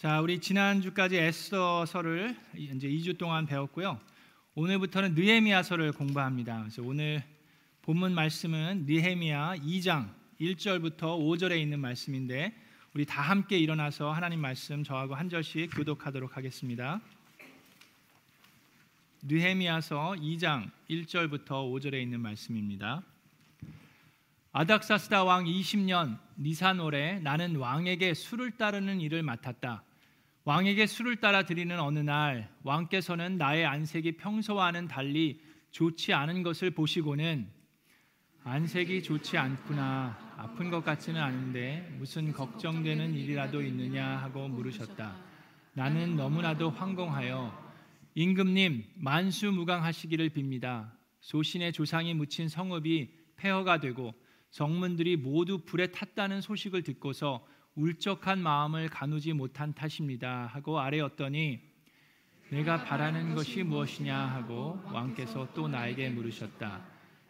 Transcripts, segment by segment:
자, 우리 지난주까지 에스더서를 이제 2주 동안 배웠고요. 오늘부터는 느헤미야서를 공부합니다. 그래서 오늘 본문 말씀은 느헤미야 2장 1절부터 5절에 있는 말씀인데 우리 다 함께 일어나서 하나님 말씀 저하고 한 절씩 교독하도록 하겠습니다. 느헤미야서 2장 1절부터 5절에 있는 말씀입니다. 아닥사스다 왕 20년 니산월에 나는 왕에게 술을 따르는 일을 맡았다. 왕에게 술을 따라 드리는 어느 날 왕께서는 나의 안색이 평소와는 달리 좋지 않은 것을 보시고는 안색이 좋지 않구나 아픈 것 같지는 않은데 무슨 걱정되는 일이라도 있느냐 하고 물으셨다. 나는 너무나도 황공하여 임금님 만수무강하시기를 빕니다. 소신의 조상이 묻힌 성읍이 폐허가 되고 성문들이 모두 불에 탔다는 소식을 듣고서 울적한 마음을 가누지 못한 탓입니다 하고 아뢰었더니 내가 바라는 것이 무엇이냐 하고 왕께서 또 나에게 물으셨다.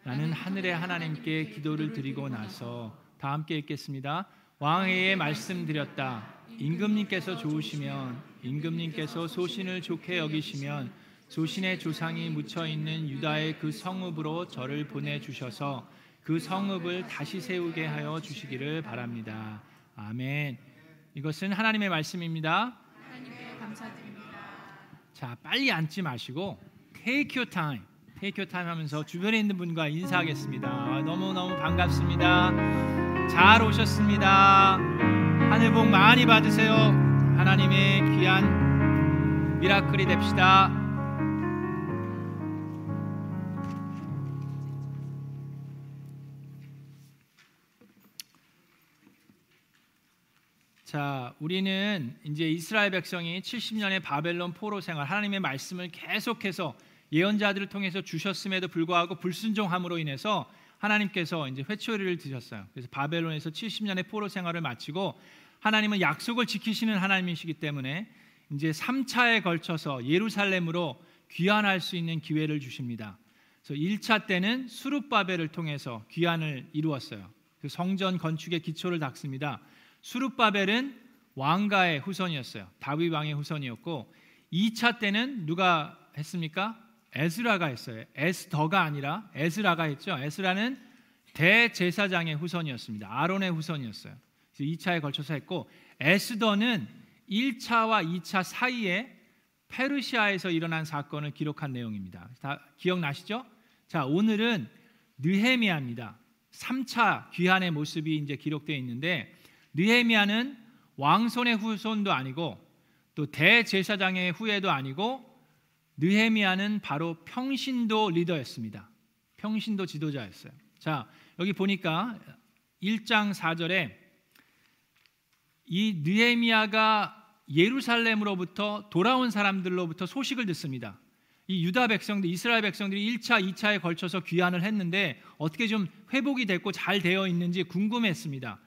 나는 하늘의 하나님께 기도를 드리고 나서 다 함께 읽겠습니다. 왕에게 말씀드렸다. 임금님께서 좋으시면 임금님께서 소신을 좋게 여기시면 소신의 조상이 묻혀 있는 유다의 그 성읍으로 저를 보내 주셔서 그 성읍을 다시 세우게 하여 주시기를 바랍니다. 아멘. 이것은 하나님의 말씀입니다. 하나님께 감사드립니다. 자, 빨리 앉지 마시고 take your time. take your time 하면서 주변에 있는 분과 인사하겠습니다. 너무너무 반갑습니다. 잘 오셨습니다. 하늘 복 많이 받으세요. 하나님의 귀한 미라클이 됩시다. 자, 우리는 이제 이스라엘 백성이 70년의 바벨론 포로 생활 하나님의 말씀을 계속해서 예언자들을 통해서 주셨음에도 불구하고 불순종함으로 인해서 하나님께서 이제 회초리를 드셨어요. 그래서 바벨론에서 70년의 포로 생활을 마치고 하나님은 약속을 지키시는 하나님이시기 때문에 이제 3차에 걸쳐서 예루살렘으로 귀환할 수 있는 기회를 주십니다. 그래서 1차 때는 수룹바벨을 통해서 귀환을 이루었어요. 그 성전 건축의 기초를 닦습니다. 수룹바벨은 왕가의 후손이었어요. 다윗 왕의 후손이었고 2차 때는 누가 했습니까? 에스라가 했어요. 에스더가 아니라 에스라가 했죠. 에스라는 대제사장의 후손이었습니다. 아론의 후손이었어요. 그래서 2차에 걸쳐서 했고 에스더는 1차와 2차 사이에 페르시아에서 일어난 사건을 기록한 내용입니다. 다 기억나시죠? 자, 오늘은 느헤미야입니다. 3차 귀환의 모습이 이제 기록되어 있는데 느헤미야는 왕손의 후손도 아니고 또 대제사장의 후예도 아니고 느헤미야는 바로 평신도 리더였습니다. 평신도 지도자였어요. 자, 여기 보니까 1장 4절에 이 느헤미야가 예루살렘으로부터 돌아온 사람들로부터 소식을 듣습니다. 이 유다 백성들, 이스라엘 백성들이 1차, 2차에 걸쳐서 귀환을 했는데 어떻게 좀 회복이 됐고 잘 되어 있는지 궁금했습니다.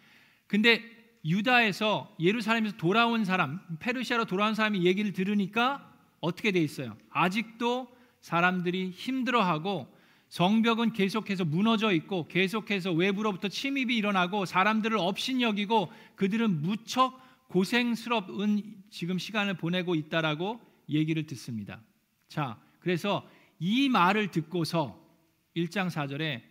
근데 유다에서 예루살렘에서 돌아온 사람, 페르시아로 돌아온 사람이 얘기를 들으니까 어떻게 돼 있어요? 아직도 사람들이 힘들어하고 성벽은 계속해서 무너져 있고 계속해서 외부로부터 침입이 일어나고 사람들을 업신여기고 그들은 무척 고생스럽은 지금 시간을 보내고 있다라고 얘기를 듣습니다. 자, 그래서 이 말을 듣고서 1장 4절에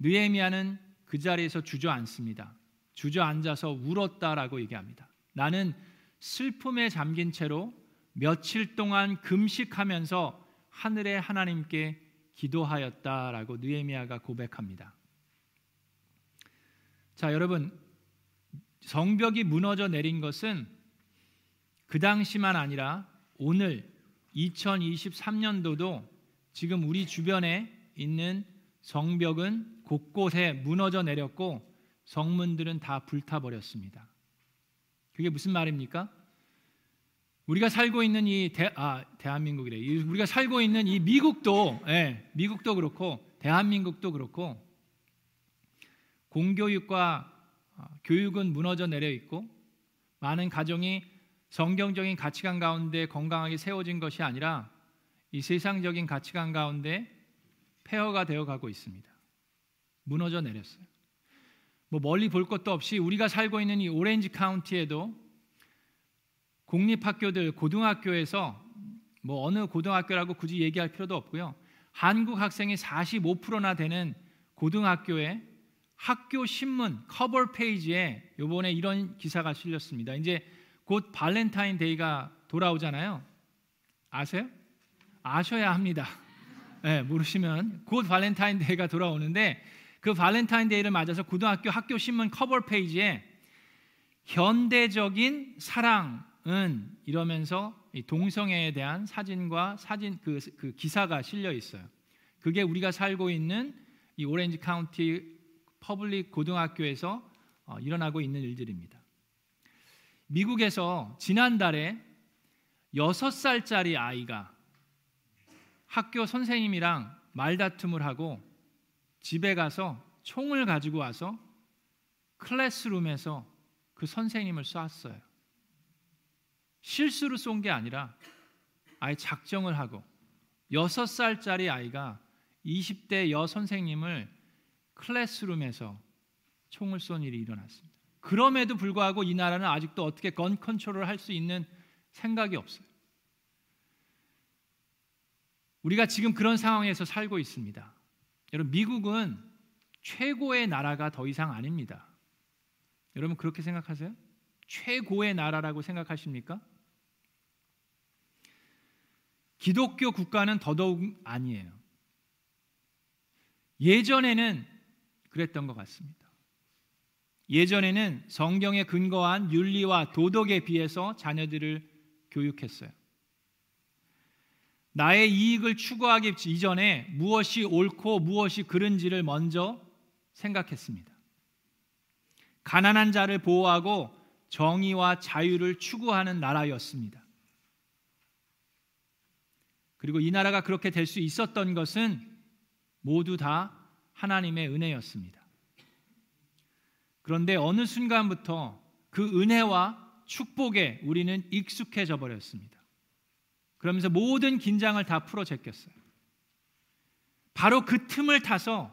느헤미야는 그 자리에서 주저앉습니다. 주저앉아서 울었다라고 얘기합니다. 나는 슬픔에 잠긴 채로 며칠 동안 금식하면서 하늘의 하나님께 기도하였다라고 느헤미야가 고백합니다. 자, 여러분 성벽이 무너져 내린 것은 그 당시만 아니라 오늘 2023년도도 지금 우리 주변에 있는 성벽은 곳곳에 무너져 내렸고 성문들은 다 불타버렸습니다. 그게 무슨 말입니까? 우리가 살고 있는 이 대, 아, 대한민국이래. 우리가 살고 있는 이 미국도, 예, 미국도 그렇고 대한민국도 그렇고 공교육과 아, 교육은 무너져 내려 있고 많은 가정이 성경적인 가치관 가운데 건강하게 세워진 것이 아니라 이 세상적인 가치관 가운데 폐허가 되어 가고 있습니다. 무너져 내렸어요. 뭐 멀리 볼 것도 없이 우리가 살고 있는 이 오렌지 카운티에도 공립학교들 고등학교에서 뭐 어느 고등학교라고 굳이 얘기할 필요도 없고요. 한국 학생이 45%나 되는 고등학교에 학교 신문 커버 페이지에 요번에 이런 기사가 실렸습니다. 이제 곧 발렌타인 데이가 돌아오잖아요. 아세요? 아셔야 합니다. 네, 모르시면 곧 발렌타인 데이가 돌아오는데 그 발렌타인 데이를 맞아서 고등학교 학교 신문 커버 페이지에 현대적인 사랑은 이러면서 동성애에 대한 사진과 사진 그, 그 기사가 실려 있어요. 그게 우리가 살고 있는 이 오렌지 카운티 public 고등학교에서 어, 일어나고 있는 일들입니다. 미국에서 지난달에 6살짜리 아이가 학교 선생님이랑 말다툼을 하고 집에 가서 총을 가지고 와서 classroom에서 그 선생님을 쐈어요. 실수로 쏜 게 아니라 아예 작정을 하고 6살짜리 아이가 20대 여 선생님을 클래스룸에서 총을 쏜 일이 일어났습니다. 그럼에도 불구하고 이 나라는 아직도 어떻게 건 컨트롤을 할 수 있는 생각이 없어요. 우리가 지금 그런 상황에서 살고 있습니다. 여러분 미국은 최고의 나라가 더 이상 아닙니다. 여러분 그렇게 생각하세요? 최고의 나라라고 생각하십니까? 기독교 국가는 더더욱 아니에요. 예전에는 그랬던 것 같습니다. 예전에는 성경에 근거한 윤리와 도덕에 비해서 자녀들을 교육했어요. 나의 이익을 추구하기 이전에 무엇이 옳고 무엇이 그른지를 먼저 생각했습니다. 가난한 자를 보호하고 정의와 자유를 추구하는 나라였습니다. 그리고 이 나라가 그렇게 될 수 있었던 것은 모두 다 하나님의 은혜였습니다. 그런데 어느 순간부터 그 은혜와 축복에 우리는 익숙해져 버렸습니다. 그러면서 모든 긴장을 다 풀어 제꼈어요. 바로 그 틈을 타서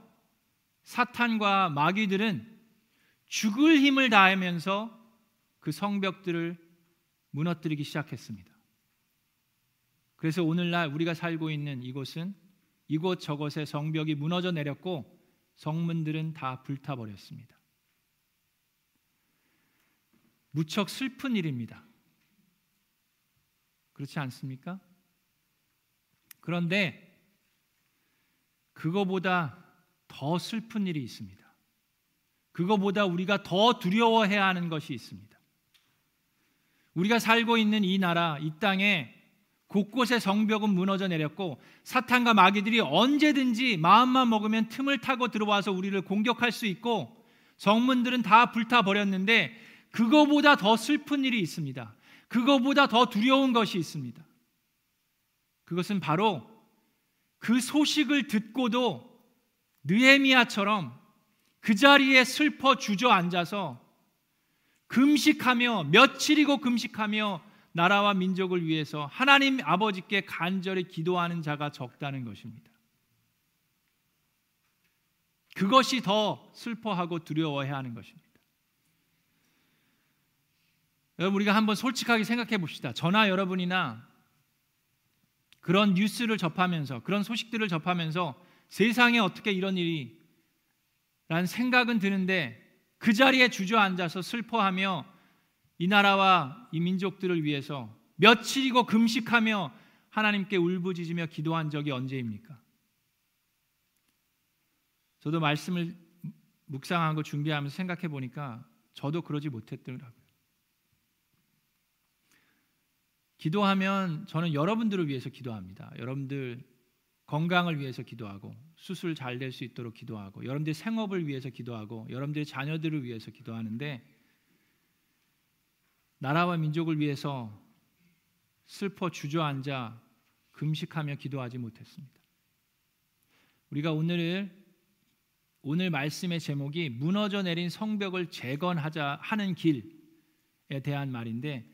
사탄과 마귀들은 죽을 힘을 다하면서 그 성벽들을 무너뜨리기 시작했습니다. 그래서 오늘날 우리가 살고 있는 이곳은 이곳 저곳의 성벽이 무너져 내렸고 성문들은 다 불타 버렸습니다. 무척 슬픈 일입니다. 그렇지 않습니까? 그런데 그거보다 더 슬픈 일이 있습니다. 그거보다 우리가 더 두려워해야 하는 것이 있습니다. 우리가 살고 있는 이 나라, 이 땅에 곳곳에 성벽은 무너져 내렸고 사탄과 마귀들이 언제든지 마음만 먹으면 틈을 타고 들어와서 우리를 공격할 수 있고 정문들은 다 불타 버렸는데 그거보다 더 슬픈 일이 있습니다. 그거보다 더 두려운 것이 있습니다. 그것은 바로 그 소식을 듣고도 느헤미야처럼 그 자리에 슬퍼 주저앉아서 금식하며 며칠이고 금식하며 나라와 민족을 위해서 하나님 아버지께 간절히 기도하는 자가 적다는 것입니다. 그것이 더 슬퍼하고 두려워해야 하는 것입니다. 여러분 우리가 한번 솔직하게 생각해 봅시다. 저나 여러분이나 그런 뉴스를 접하면서 그런 소식들을 접하면서 세상에 어떻게 이런 일이 라는 생각은 드는데 그 자리에 주저앉아서 슬퍼하며 이 나라와 이 민족들을 위해서 며칠이고 금식하며 하나님께 울부짖으며 기도한 적이 언제입니까? 저도 말씀을 묵상하고 준비하면서 생각해 보니까 저도 그러지 못했더라고요. 기도하면 저는 여러분들을 위해서 기도합니다. 여러분들 건강을 위해서 기도하고 수술 잘 될 수 있도록 기도하고 여러분들 생업을 위해서 기도하고 여러분들의 자녀들을 위해서 기도하는데 나라와 민족을 위해서 슬퍼 주저앉아 금식하며 기도하지 못했습니다. 우리가 오늘 오늘 말씀의 제목이 무너져 내린 성벽을 재건하자 하는 길에 대한 말인데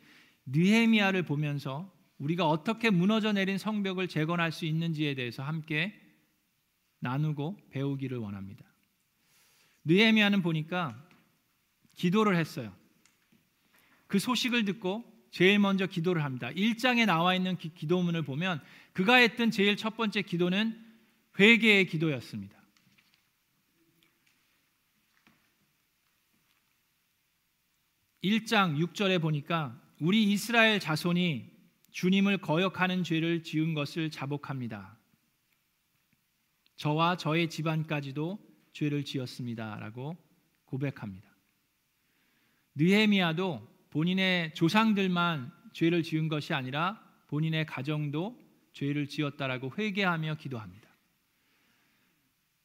느헤미야를 보면서 우리가 어떻게 무너져 내린 성벽을 재건할 수 있는지에 대해서 함께 나누고 배우기를 원합니다. 느헤미야는 보니까 기도를 했어요. 그 소식을 듣고 제일 먼저 기도를 합니다. 1장에 나와 있는 기, 기도문을 보면 그가 했던 제일 첫 번째 기도는 회개의 기도였습니다. 1장 6절에 보니까 우리 이스라엘 자손이 주님을 거역하는 죄를 지은 것을 자복합니다. 저와 저의 집안까지도 죄를 지었습니다라고 고백합니다. 느헤미야도 본인의 조상들만 죄를 지은 것이 아니라 본인의 가정도 죄를 지었다라고 회개하며 기도합니다.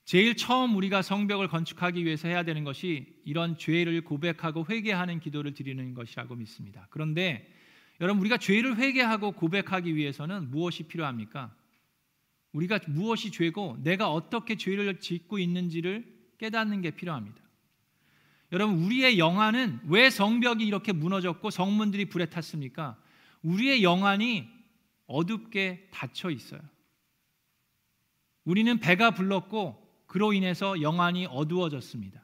제일 처음 우리가 성벽을 건축하기 위해서 해야 되는 것이 이런 죄를 고백하고 회개하는 기도를 드리는 것이라고 믿습니다. 그런데 여러분 우리가 죄를 회개하고 고백하기 위해서는 무엇이 필요합니까? 우리가 무엇이 죄고 내가 어떻게 죄를 짓고 있는지를 깨닫는 게 필요합니다. 여러분 우리의 영안은 왜 성벽이 이렇게 무너졌고 성문들이 불에 탔습니까? 우리의 영안이 어둡게 닫혀 있어요. 우리는 배가 불렀고 그로 인해서 영안이 어두워졌습니다.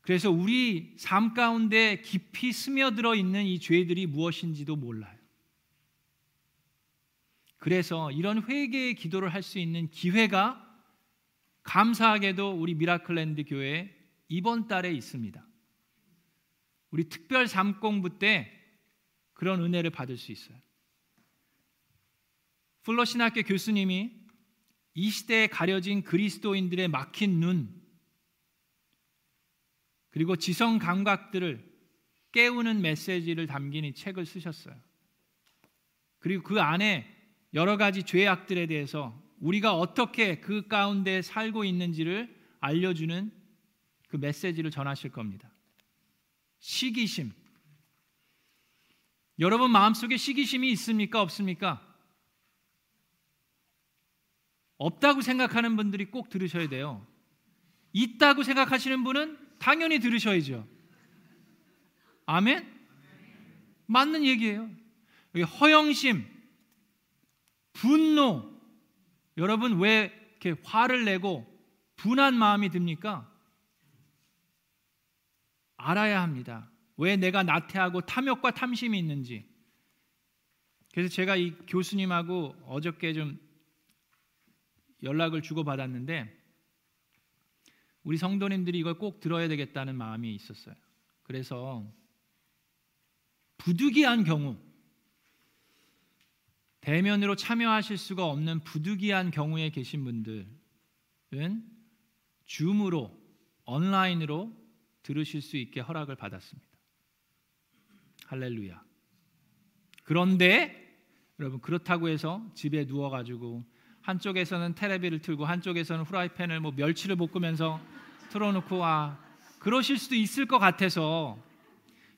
그래서 우리 삶 가운데 깊이 스며들어 있는 이 죄들이 무엇인지도 몰라요. 그래서 이런 회개의 기도를 할 수 있는 기회가 감사하게도 우리 미라클랜드 교회 이번 달에 있습니다. 우리 특별 삶공부 때 그런 은혜를 받을 수 있어요. 풀러 신학교 교수님이 이 시대에 가려진 그리스도인들의 막힌 눈 그리고 지성 감각들을 깨우는 메시지를 담긴 이 책을 쓰셨어요. 그리고 그 안에 여러 가지 죄악들에 대해서 우리가 어떻게 그 가운데 살고 있는지를 알려주는 그 메시지를 전하실 겁니다. 시기심. 여러분 마음속에 시기심이 있습니까? 없습니까? 없다고 생각하는 분들이 꼭 들으셔야 돼요. 있다고 생각하시는 분은 당연히 들으셔야죠. 아멘? 맞는 얘기예요. 허영심, 분노. 여러분 왜 이렇게 화를 내고 분한 마음이 듭니까? 알아야 합니다. 왜 내가 나태하고 탐욕과 탐심이 있는지. 그래서 제가 이 교수님하고 어저께 좀 연락을 주고 받았는데 우리 성도님들이 이걸 꼭 들어야 되겠다는 마음이 있었어요. 그래서 부득이한 경우 대면으로 참여하실 수가 없는 부득이한 경우에 계신 분들은 줌으로 온라인으로 들으실 수 있게 허락을 받았습니다. 할렐루야. 그런데 여러분 그렇다고 해서 집에 누워 가지고 한쪽에서는 테레비를 틀고 한쪽에서는 후라이팬을 뭐 멸치를 볶으면서 틀어놓고 아 그러실 수도 있을 것 같아서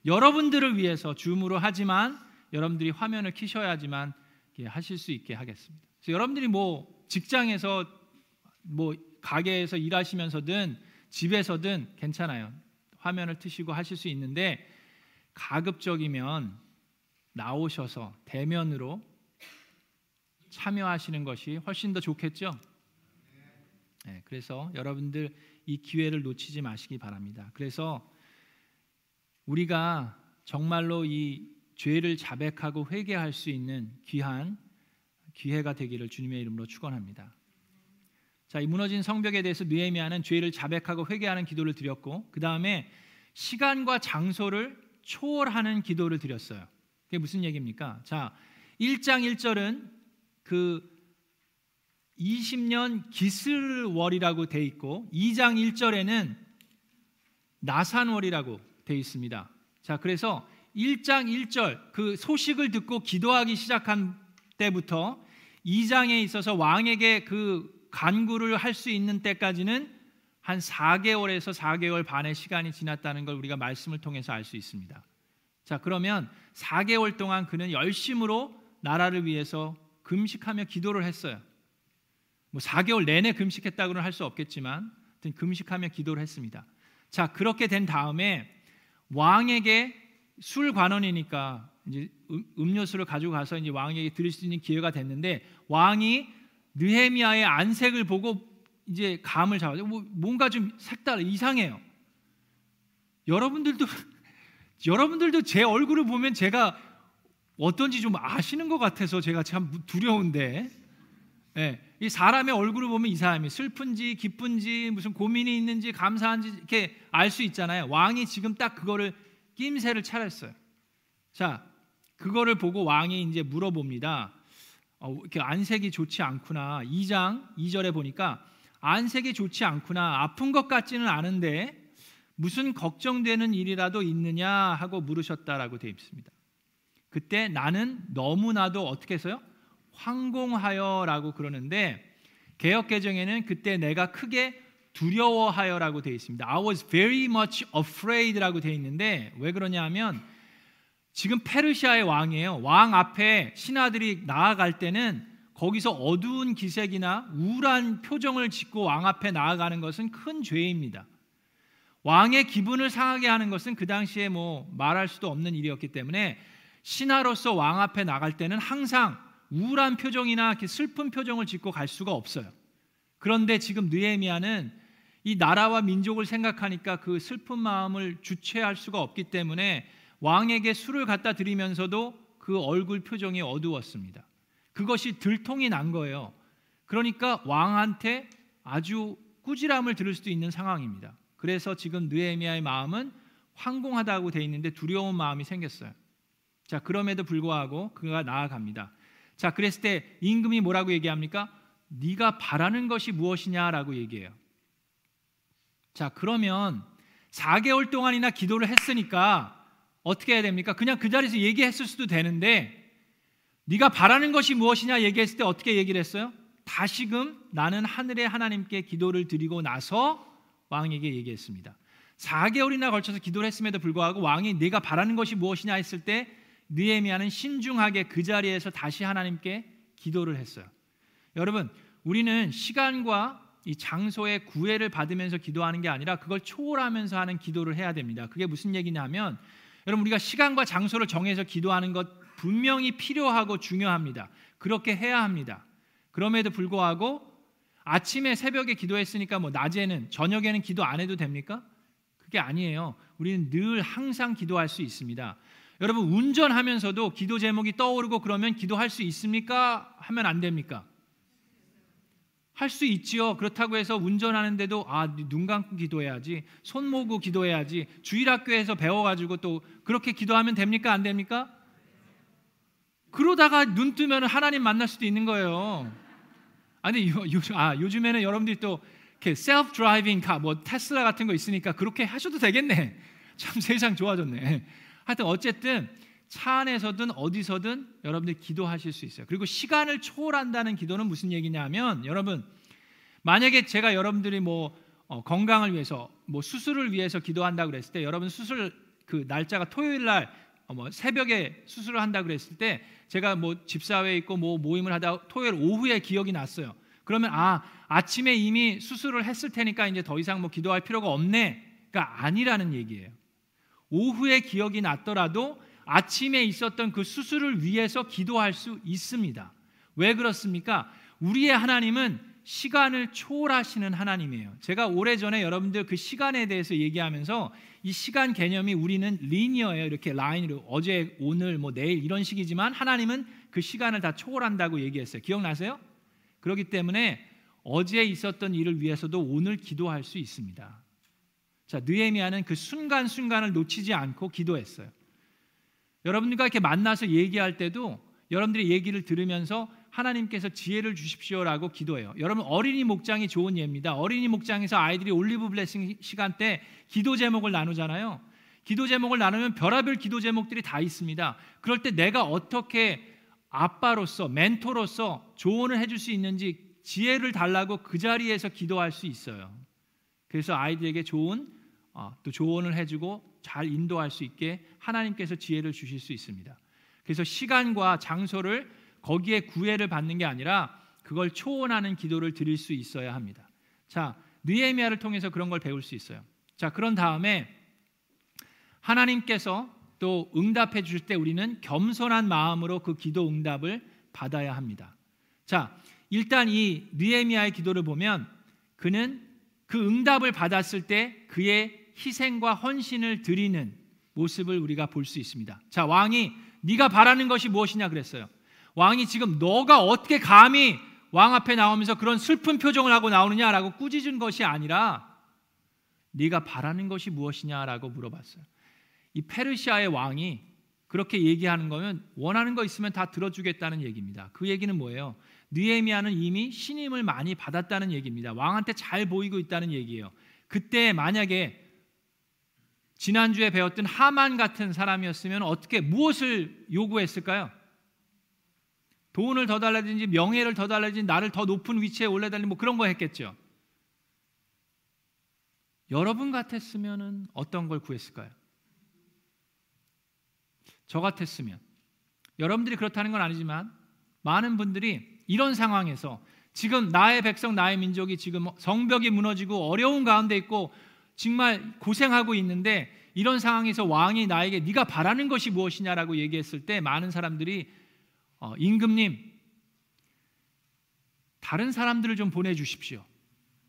여러분들을 위해서 줌으로 하지만 여러분들이 화면을 키셔야지만 하실 수 있게 하겠습니다. 그래서 여러분들이 뭐 직장에서 뭐 가게에서 일하시면서든 집에서든 괜찮아요. 화면을 트시고 하실 수 있는데 가급적이면 나오셔서 대면으로 참여하시는 것이 훨씬 더 좋겠죠. 네, 그래서 여러분들 이 기회를 놓치지 마시기 바랍니다. 그래서 우리가 정말로 이 죄를 자백하고 회개할 수 있는 귀한 기회가 되기를 주님의 이름으로 축원합니다. 자, 이 무너진 성벽에 대해서 느헤미야는 죄를 자백하고 회개하는 기도를 드렸고 그 다음에 시간과 장소를 초월하는 기도를 드렸어요. 그게 무슨 얘기입니까? 자, 1장 1절은 그 20년 기슬월이라고 돼 있고 2장 1절에는 나산월이라고 돼 있습니다. 자, 그래서 1장 1절 그 소식을 듣고 기도하기 시작한 때부터 2장에 있어서 왕에게 그 간구를 할 수 있는 때까지는 한 4개월에서 4개월 반의 시간이 지났다는 걸 우리가 말씀을 통해서 알 수 있습니다. 자, 그러면 4개월 동안 그는 열심으로 나라를 위해서 금식하며 기도를 했어요. 뭐 4개월 내내 금식했다고는 할 수 없겠지만 금식하며 기도를 했습니다. 자, 그렇게 된 다음에 왕에게 술 관원이니까 이제 음, 음료수를 가지고 가서 이제 왕에게 드릴 수 있는 기회가 됐는데 왕이 느헤미야의 안색을 보고 이제 감을 잡아서 뭐 뭔가 좀 색다르 이상해요. 여러분들도 여러분들도 제 얼굴을 보면 제가 어떤지 좀 아시는 것 같아서 제가 참 두려운데 예, 이 사람의 얼굴을 보면 이 사람이 슬픈지 기쁜지 무슨 고민이 있는지 감사한지 이렇게 알 수 있잖아요. 왕이 지금 딱 그거를 낌새를 차렸어요. 자, 그거를 보고 왕이 이제 물어봅니다. 어, 이렇게 안색이 좋지 않구나. 2장 2절에 보니까 안색이 좋지 않구나. 아픈 것 같지는 않은데 무슨 걱정되는 일이라도 있느냐 하고 물으셨다라고 되어 있습니다. 그때 나는 너무나도 어떻게 해서요? 황공하여라고 그러는데 개혁 개정에는 그때 내가 크게 두려워하여라고 되어 있습니다. I was very much afraid라고 되어 있는데 왜 그러냐면 지금 페르시아의 왕이에요. 왕 앞에 신하들이 나아갈 때는 거기서 어두운 기색이나 우울한 표정을 짓고 왕 앞에 나아가는 것은 큰 죄입니다. 왕의 기분을 상하게 하는 것은 그 당시에 뭐 말할 수도 없는 일이었기 때문에 신하로서 왕 앞에 나갈 때는 항상 우울한 표정이나 슬픈 표정을 짓고 갈 수가 없어요. 그런데 지금 느헤미야는 이 나라와 민족을 생각하니까 그 슬픈 마음을 주체할 수가 없기 때문에 왕에게 술을 갖다 드리면서도 그 얼굴 표정이 어두웠습니다. 그것이 들통이 난 거예요. 그러니까 왕한테 아주 꾸지람을 들을 수도 있는 상황입니다. 그래서 지금 느헤미야의 마음은 황공하다고 돼 있는데 두려운 마음이 생겼어요. 자, 그럼에도 불구하고 그가 나아갑니다. 자, 그랬을 때 임금이 뭐라고 얘기합니까? 네가 바라는 것이 무엇이냐라고 얘기해요. 자, 그러면 4개월 동안이나 기도를 했으니까 어떻게 해야 됩니까? 그냥 그 자리에서 얘기했을 수도 되는데 네가 바라는 것이 무엇이냐 얘기했을 때 어떻게 얘기를 했어요? 다시금 나는 하늘의 하나님께 기도를 드리고 나서 왕에게 얘기했습니다. 4개월이나 걸쳐서 기도를 했음에도 불구하고 왕이 내가 바라는 것이 무엇이냐 했을 때 느헤미야는 신중하게 그 자리에서 다시 하나님께 기도를 했어요. 여러분, 우리는 시간과 이 장소의 구애를 받으면서 기도하는 게 아니라 그걸 초월하면서 하는 기도를 해야 됩니다. 그게 무슨 얘기냐면 여러분 우리가 시간과 장소를 정해서 기도하는 것 분명히 필요하고 중요합니다. 그렇게 해야 합니다. 그럼에도 불구하고 아침에 새벽에 기도했으니까 뭐 낮에는 저녁에는 기도 안 해도 됩니까? 그게 아니에요. 우리는 늘 항상 기도할 수 있습니다. 여러분 운전하면서도 기도 제목이 떠오르고 그러면 기도할 수 있습니까? 하면 안 됩니까? 할 수 있지요. 그렇다고 해서 운전하는데도 아 눈 감고 기도해야지, 손 모으고 기도해야지, 주일학교에서 배워가지고 또 그렇게 기도하면 됩니까? 안 됩니까? 그러다가 눈 뜨면 하나님 만날 수도 있는 거예요. 아니 요, 요, 아, 요즘에는 여러분들이 또 이렇게 self driving car, 뭐 테슬라 같은 거 있으니까 그렇게 하셔도 되겠네. 참 세상 좋아졌네. 하여튼 어쨌든 차 안에서든 어디서든 여러분들 기도하실 수 있어요. 그리고 시간을 초월한다는 기도는 무슨 얘기냐면 여러분 만약에 제가 여러분들이 뭐 어, 건강을 위해서 뭐 수술을 위해서 기도한다 그랬을 때 여러분 수술 그 날짜가 토요일 날 어, 뭐 새벽에 수술을 한다 그랬을 때 제가 뭐 집사회에 있고 뭐 모임을 하다 토요일 오후에 기억이 났어요. 그러면 아 아침에 이미 수술을 했을 테니까 이제 더 이상 뭐 기도할 필요가 없네가 아니라는 얘기예요. 오후에 기억이 났더라도 아침에 있었던 그 수술을 위해서 기도할 수 있습니다. 왜 그렇습니까? 우리의 하나님은 시간을 초월하시는 하나님이에요. 제가 오래전에 여러분들 그 시간에 대해서 얘기하면서 이 시간 개념이 우리는 리니어예요. 이렇게 라인으로 어제, 오늘, 뭐 내일 이런 식이지만 하나님은 그 시간을 다 초월한다고 얘기했어요. 기억나세요? 그렇기 때문에 어제 있었던 일을 위해서도 오늘 기도할 수 있습니다. 자, 느헤미야는 그 순간순간을 놓치지 않고 기도했어요. 여러분들과 이렇게 만나서 얘기할 때도 여러분들이 얘기를 들으면서 하나님께서 지혜를 주십시오라고 기도해요. 여러분 어린이 목장이 좋은 예입니다. 어린이 목장에서 아이들이 올리브 블레싱 시간 때 기도 제목을 나누잖아요. 기도 제목을 나누면 별하별 기도 제목들이 다 있습니다. 그럴 때 내가 어떻게 아빠로서 멘토로서 조언을 해줄 수 있는지 지혜를 달라고 그 자리에서 기도할 수 있어요. 그래서 아이들에게 좋은 어, 또 조언을 해주고 잘 인도할 수 있게 하나님께서 지혜를 주실 수 있습니다. 그래서 시간과 장소를 거기에 구애를 받는 게 아니라 그걸 초원하는 기도를 드릴 수 있어야 합니다. 자, 느헤미야를 통해서 그런 걸 배울 수 있어요. 자, 그런 다음에 하나님께서 또 응답해 주실 때 우리는 겸손한 마음으로 그 기도 응답을 받아야 합니다. 자, 일단 이 느헤미야의 기도를 보면 그는 그 응답을 받았을 때 그의 희생과 헌신을 드리는 모습을 우리가 볼 수 있습니다. 자, 왕이 네가 바라는 것이 무엇이냐 그랬어요. 왕이 지금 너가 어떻게 감히 왕 앞에 나오면서 그런 슬픈 표정을 하고 나오느냐라고 꾸짖은 것이 아니라 네가 바라는 것이 무엇이냐라고 물어봤어요. 이 페르시아의 왕이 그렇게 얘기하는 거면 원하는 거 있으면 다 들어주겠다는 얘기입니다. 그 얘기는 뭐예요? 느헤미야는 이미 신임을 많이 받았다는 얘기입니다. 왕한테 잘 보이고 있다는 얘기예요. 그때 만약에 지난주에 배웠던 하만 같은 사람이었으면 어떻게 무엇을 요구했을까요? 돈을 더 달라든지 명예를 더 달라든지 나를 더 높은 위치에 올려달리 뭐 그런 거 했겠죠. 여러분 같았으면 어떤 걸 구했을까요? 저 같았으면 여러분들이 그렇다는 건 아니지만 많은 분들이 이런 상황에서 지금 나의 백성 나의 민족이 지금 성벽이 무너지고 어려운 가운데 있고 정말 고생하고 있는데 이런 상황에서 왕이 나에게 네가 바라는 것이 무엇이냐라고 얘기했을 때 많은 사람들이 어, 임금님 다른 사람들을 좀 보내주십시오.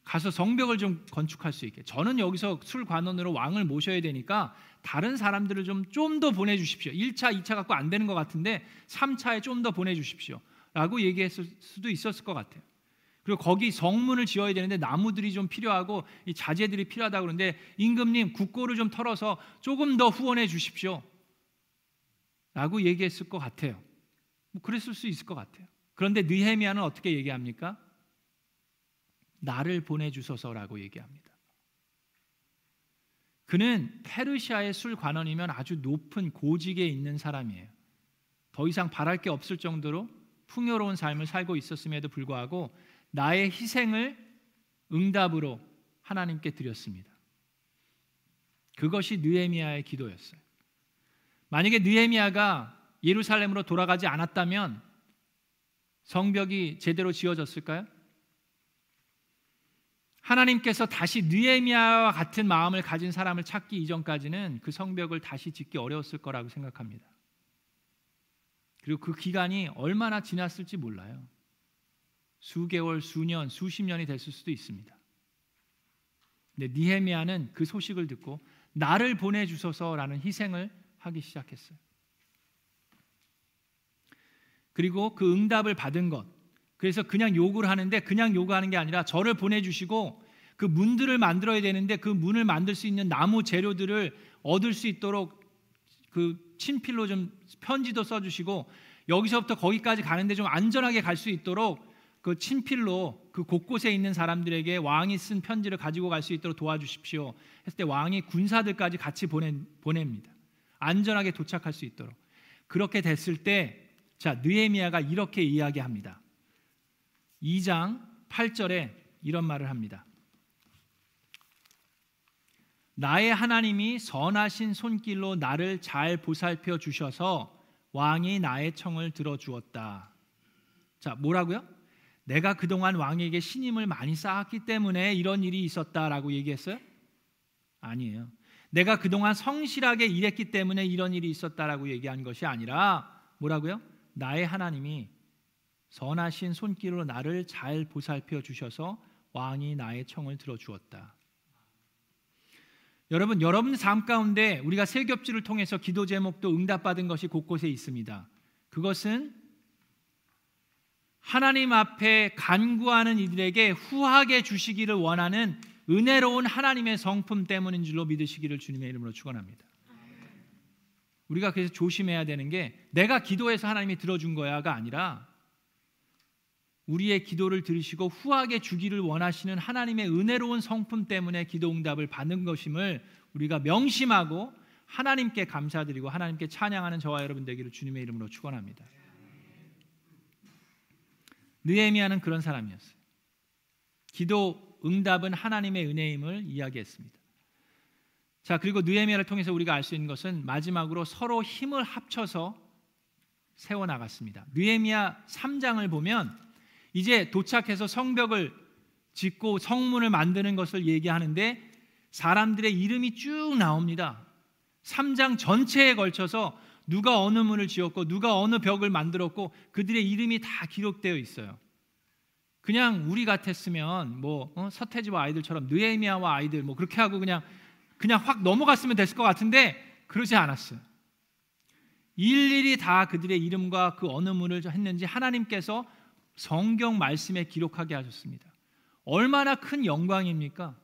가서 성벽을 좀 건축할 수 있게. 저는 여기서 술 관원으로 왕을 모셔야 되니까 다른 사람들을 좀 좀 더 보내주십시오. 1차, 2차 갖고 안 되는 것 같은데 3차에 좀 더 보내주십시오. 라고 얘기했을 수도 있었을 것 같아요. 그리고 거기 성문을 지어야 되는데 나무들이 좀 필요하고 이 자재들이 필요하다고 그러는데 임금님 국고를 좀 털어서 조금 더 후원해 주십시오. 라고 얘기했을 것 같아요. 뭐 그랬을 수 있을 것 같아요. 그런데 느헤미야는 어떻게 얘기합니까? 나를 보내 주소서라고 얘기합니다. 그는 페르시아의 술 관원이면 아주 높은 고직에 있는 사람이에요. 더 이상 바랄 게 없을 정도로 풍요로운 삶을 살고 있었음에도 불구하고 나의 희생을 응답으로 하나님께 드렸습니다. 그것이 느헤미야의 기도였어요. 만약에 느헤미야가 예루살렘으로 돌아가지 않았다면 성벽이 제대로 지어졌을까요? 하나님께서 다시 느헤미야와 같은 마음을 가진 사람을 찾기 이전까지는 그 성벽을 다시 짓기 어려웠을 거라고 생각합니다. 그리고 그 기간이 얼마나 지났을지 몰라요. 수개월, 수년, 수십 년이 됐을 수도 있습니다. 근데 니헤미야는 그 소식을 듣고 나를 보내 주소서라는 희생을 하기 시작했어요. 그리고 그 응답을 받은 것 그래서 그냥 요구를 하는데 그냥 요구하는 게 아니라 저를 보내 주시고 그 문들을 만들어야 되는데 그 문을 만들 수 있는 나무 재료들을 얻을 수 있도록 그 친필로 좀 편지도 써 주시고 여기서부터 거기까지 가는데 좀 안전하게 갈 수 있도록 그 친필로 그 곳곳에 있는 사람들에게 왕이 쓴 편지를 가지고 갈 수 있도록 도와주십시오. 했을 때 왕이 군사들까지 같이 보내, 보냅니다. 안전하게 도착할 수 있도록. 그렇게 됐을 때 자, 느헤미야가 이렇게 이야기합니다. 2장 8절에 이런 말을 합니다. 나의 하나님이 선하신 손길로 나를 잘 보살펴 주셔서 왕이 나의 청을 들어 주었다. 자, 뭐라고요? 내가 그동안 왕에게 신임을 많이 쌓았기 때문에 이런 일이 있었다라고 얘기했어요? 아니에요. 내가 그동안 성실하게 일했기 때문에 이런 일이 있었다라고 얘기한 것이 아니라 뭐라고요? 나의 하나님이 선하신 손길로 나를 잘 보살펴 주셔서 왕이 나의 청을 들어 주었다. 여러분, 여러분 삶 가운데 우리가 세겹지를 통해서 기도 제목도 응답받은 것이 곳곳에 있습니다. 그것은 하나님 앞에 간구하는 이들에게 후하게 주시기를 원하는 은혜로운 하나님의 성품 때문인 줄로 믿으시기를 주님의 이름으로 축원합니다. 우리가 그래서 조심해야 되는 게 내가 기도해서 하나님이 들어준 거야가 아니라 우리의 기도를 들으시고 후하게 주기를 원하시는 하나님의 은혜로운 성품 때문에 기도 응답을 받는 것임을 우리가 명심하고 하나님께 감사드리고 하나님께 찬양하는 저와 여러분 되기를 주님의 이름으로 축원합니다. 느헤미야는 그런 사람이었어요. 기도 응답은 하나님의 은혜임을 이야기했습니다. 자, 그리고 느헤미야를 통해서 우리가 알 수 있는 것은 마지막으로 서로 힘을 합쳐서 세워 나갔습니다. 느헤미야 3장을 보면 이제 도착해서 성벽을 짓고 성문을 만드는 것을 얘기하는데 사람들의 이름이 쭉 나옵니다. 3장 전체에 걸쳐서 누가 어느 문을 지었고 누가 어느 벽을 만들었고 그들의 이름이 다 기록되어 있어요. 그냥 우리 같았으면 뭐 어? 서태지와 아이들처럼 느헤미야와 아이들 뭐 그렇게 하고 그냥 그냥 확 넘어갔으면 됐을 것 같은데 그러지 않았어요. 일일이 다 그들의 이름과 그 어느 문을 했는지 하나님께서 성경 말씀에 기록하게 하셨습니다. 얼마나 큰 영광입니까?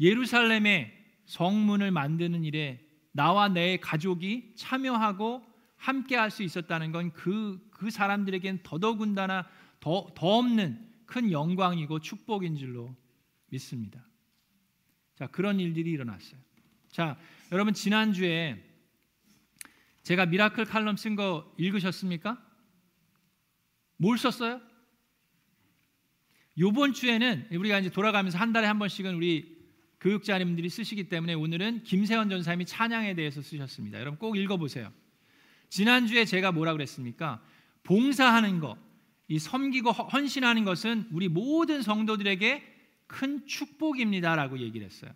예루살렘의 성문을 만드는 일에 나와 내 가족이 참여하고 함께 할 수 있었다는 건그그 사람들에겐 더더군다나 더, 더 없는 큰 영광이고 축복인 줄로 믿습니다. 자, 그런 일들이 일어났어요. 자, 여러분 지난주에 제가 미라클 칼럼 쓴 거 읽으셨습니까? 뭘 썼어요? 요번 주에는 우리가 이제 돌아가면서 한 달에 한 번씩은 우리 교육자님들이 쓰시기 때문에 오늘은 김세원 전사님이 찬양에 대해서 쓰셨습니다. 여러분 꼭 읽어보세요. 지난주에 제가 뭐라 그랬습니까? 봉사하는 것, 이 섬기고 헌신하는 것은 우리 모든 성도들에게 큰 축복입니다라고 얘기를 했어요.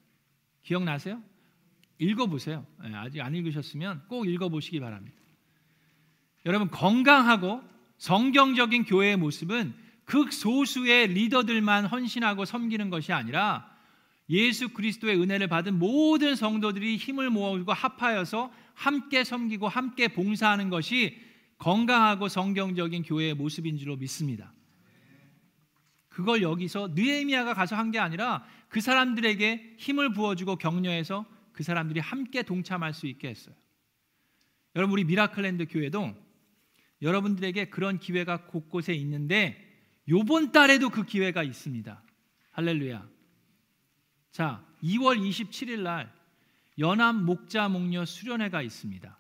기억나세요? 읽어보세요. 네, 아직 안 읽으셨으면 꼭 읽어보시기 바랍니다. 여러분 건강하고 성경적인 교회의 모습은 극소수의 리더들만 헌신하고 섬기는 것이 아니라 예수 그리스도의 은혜를 받은 모든 성도들이 힘을 모으고 합하여서 함께 섬기고 함께 봉사하는 것이 건강하고 성경적인 교회의 모습인 줄로 믿습니다. 그걸 여기서 느헤미야가 가서 한 게 아니라 그 사람들에게 힘을 부어주고 격려해서 그 사람들이 함께 동참할 수 있게 했어요. 여러분 우리 미라클랜드 교회도 여러분들에게 그런 기회가 곳곳에 있는데 요번 달에도 그 기회가 있습니다. 할렐루야. 자, 2월 27일 날 연합 목자 목녀 수련회가 있습니다.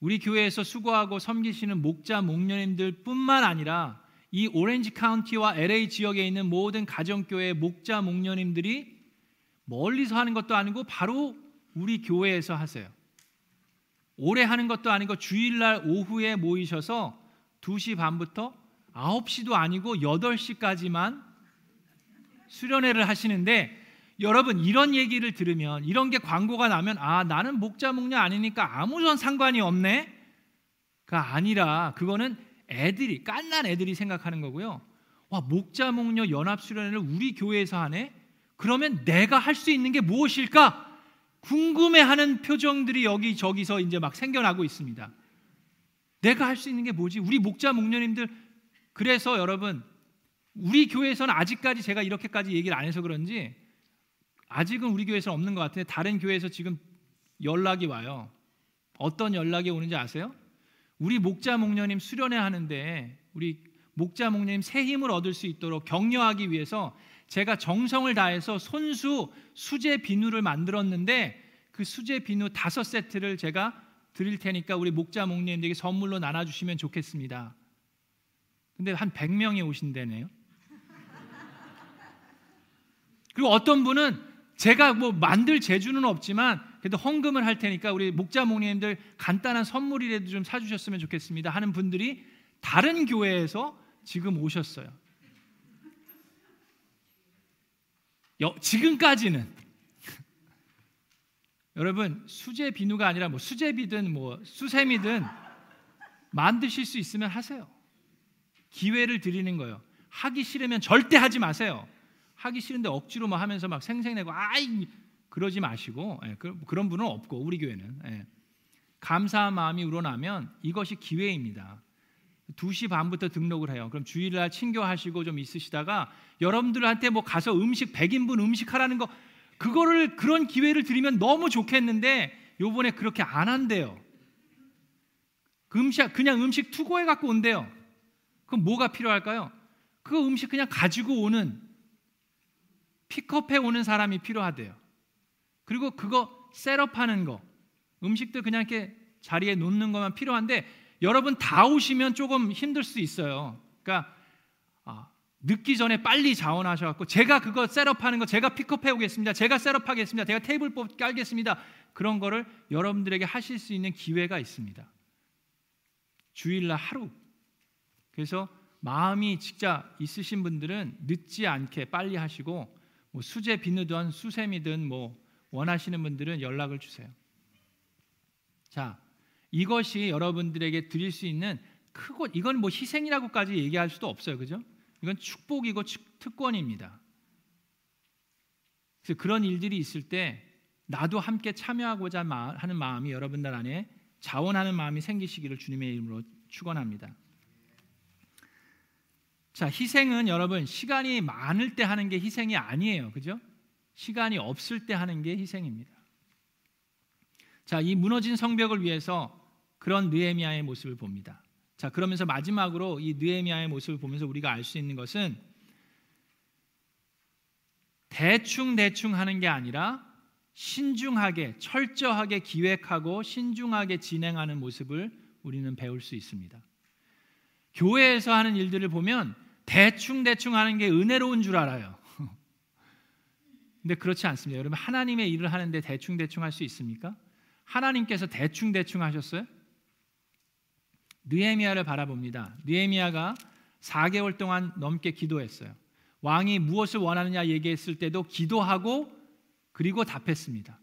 우리 교회에서 수고하고 섬기시는 목자 목녀님들뿐만 아니라 이 오렌지 카운티와 LA 지역에 있는 모든 가정교회 목자 목녀님들이 멀리서 하는 것도 아니고 바로 우리 교회에서 하세요. 오래 하는 것도 아니고 주일날 오후에 모이셔서 2시 반부터 9시도 아니고 8시까지만 수련회를 하시는데 여러분 이런 얘기를 들으면 이런 게 광고가 나면 아 나는 목자 목녀 아니니까 아무런 상관이 없네. 가 아니라 그거는 애들이 깐난 애들이 생각하는 거고요. 와 목자 목녀 연합 수련회를 우리 교회에서 하네. 그러면 내가 할 수 있는 게 무엇일까? 궁금해하는 표정들이 여기 저기서 이제 막 생겨나고 있습니다. 내가 할 수 있는 게 뭐지? 우리 목자 목녀님들 그래서 여러분 우리 교회에서는 아직까지 제가 이렇게까지 얘기를 안 해서 그런지 아직은 우리 교회에서 없는 것 같은데 다른 교회에서 지금 연락이 와요. 어떤 연락이 오는지 아세요? 우리 목자 목녀님 수련회 하는데 우리 목자 목녀님 새 힘을 얻을 수 있도록 격려하기 위해서 제가 정성을 다해서 손수 수제 비누를 만들었는데 그 수제 비누 다섯 세트를 제가 드릴 테니까 우리 목자 목녀님들에게 선물로 나눠주시면 좋겠습니다. 근데 한 100명이 오신다네요. 그리고 어떤 분은 제가 뭐 만들 재주는 없지만 그래도 헌금을 할 테니까 우리 목자 목님들 간단한 선물이라도 좀 사주셨으면 좋겠습니다 하는 분들이 다른 교회에서 지금 오셨어요. 지금까지는 여러분 수제 비누가 아니라 뭐 수제비든 뭐 수세미든 만드실 수 있으면 하세요. 기회를 드리는 거예요. 하기 싫으면 절대 하지 마세요. 하기 싫은데 억지로 뭐 하면서 막 생생내고 아이 그러지 마시고 예, 그, 런 분은 없고 우리 교회는 예. 감사한 마음이 우러나면 이것이 기회입니다. 2시 반부터 등록을 해요. 그럼 주일날 친교하시고 좀 있으시다가 여러분들한테 뭐 가서 음식 100인분 음식 하라는 거 그거를 그런 기회를 드리면 너무 좋겠는데 요번에 그렇게 안 한대요. 그 음식 그냥 음식 투고해 갖고 온대요. 그럼 뭐가 필요할까요? 그 음식 그냥 가지고 오는 픽업해 오는 사람이 필요하대요. 그리고 그거 셋업하는 거 음식들 그냥 이렇게 자리에 놓는 것만 필요한데 여러분 다 오시면 조금 힘들 수 있어요. 그러니까 아, 늦기 전에 빨리 자원하셔갖고 제가 그거 셋업하는 거 제가 픽업해 오겠습니다. 제가 셋업하겠습니다. 제가 테이블 뽑 깔겠습니다. 그런 거를 여러분들에게 하실 수 있는 기회가 있습니다. 주일날 하루. 그래서 마음이 진짜 있으신 분들은 늦지 않게 빨리 하시고 뭐 수제 비누든 수세미든 뭐 원하시는 분들은 연락을 주세요. 자, 이것이 여러분들에게 드릴 수 있는 크고 이건 뭐 희생이라고까지 얘기할 수도 없어요. 그죠? 이건 축복이고 특권입니다. 그래서 그런 일들이 있을 때 나도 함께 참여하고자 마- 하는 마음이 여러분들 안에 자원하는 마음이 생기시기를 주님의 이름으로 축원합니다. 자, 희생은 여러분 시간이 많을 때 하는 게 희생이 아니에요. 그죠? 시간이 없을 때 하는 게 희생입니다. 자, 이 무너진 성벽을 위해서 그런 느헤미야의 모습을 봅니다. 자, 그러면서 마지막으로 이 느헤미야의 모습을 보면서 우리가 알 수 있는 것은 대충 대충 하는 게 아니라 신중하게 철저하게 기획하고 신중하게 진행하는 모습을 우리는 배울 수 있습니다. 교회에서 하는 일들을 보면 대충 대충 하는 게 은혜로운 줄 알아요. 근데 그렇지 않습니다. 여러분 하나님의 일을 하는데 대충 대충 할 수 있습니까? 하나님께서 대충 대충 하셨어요? 느헤미야를 바라봅니다. 느헤미야가 4개월 동안 넘게 기도했어요. 왕이 무엇을 원하느냐 얘기했을 때도 기도하고 그리고 답했습니다.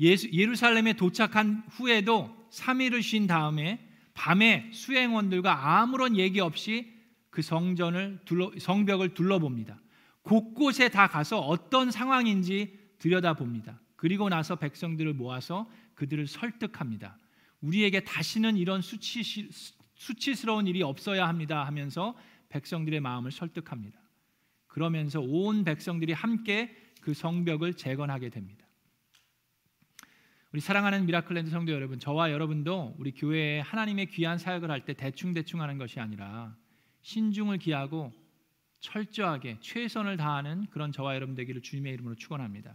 예수, 예루살렘에 도착한 후에도 3일을 쉰 다음에 밤에 수행원들과 아무런 얘기 없이 그 성전을 둘러, 성벽을 둘러봅니다. 곳곳에 다 가서 어떤 상황인지 들여다봅니다. 그리고 나서 백성들을 모아서 그들을 설득합니다. 우리에게 다시는 이런 수치, 수치스러운 일이 없어야 합니다 하면서 백성들의 마음을 설득합니다. 그러면서 온 백성들이 함께 그 성벽을 재건하게 됩니다. 우리 사랑하는 미라클랜드 성도 여러분, 저와 여러분도 우리 교회에 하나님의 귀한 사역을 할 때 대충 대충 하는 것이 아니라 신중을 기하고 철저하게 최선을 다하는 그런 저와 여러분 되기를 주님의 이름으로 축원합니다.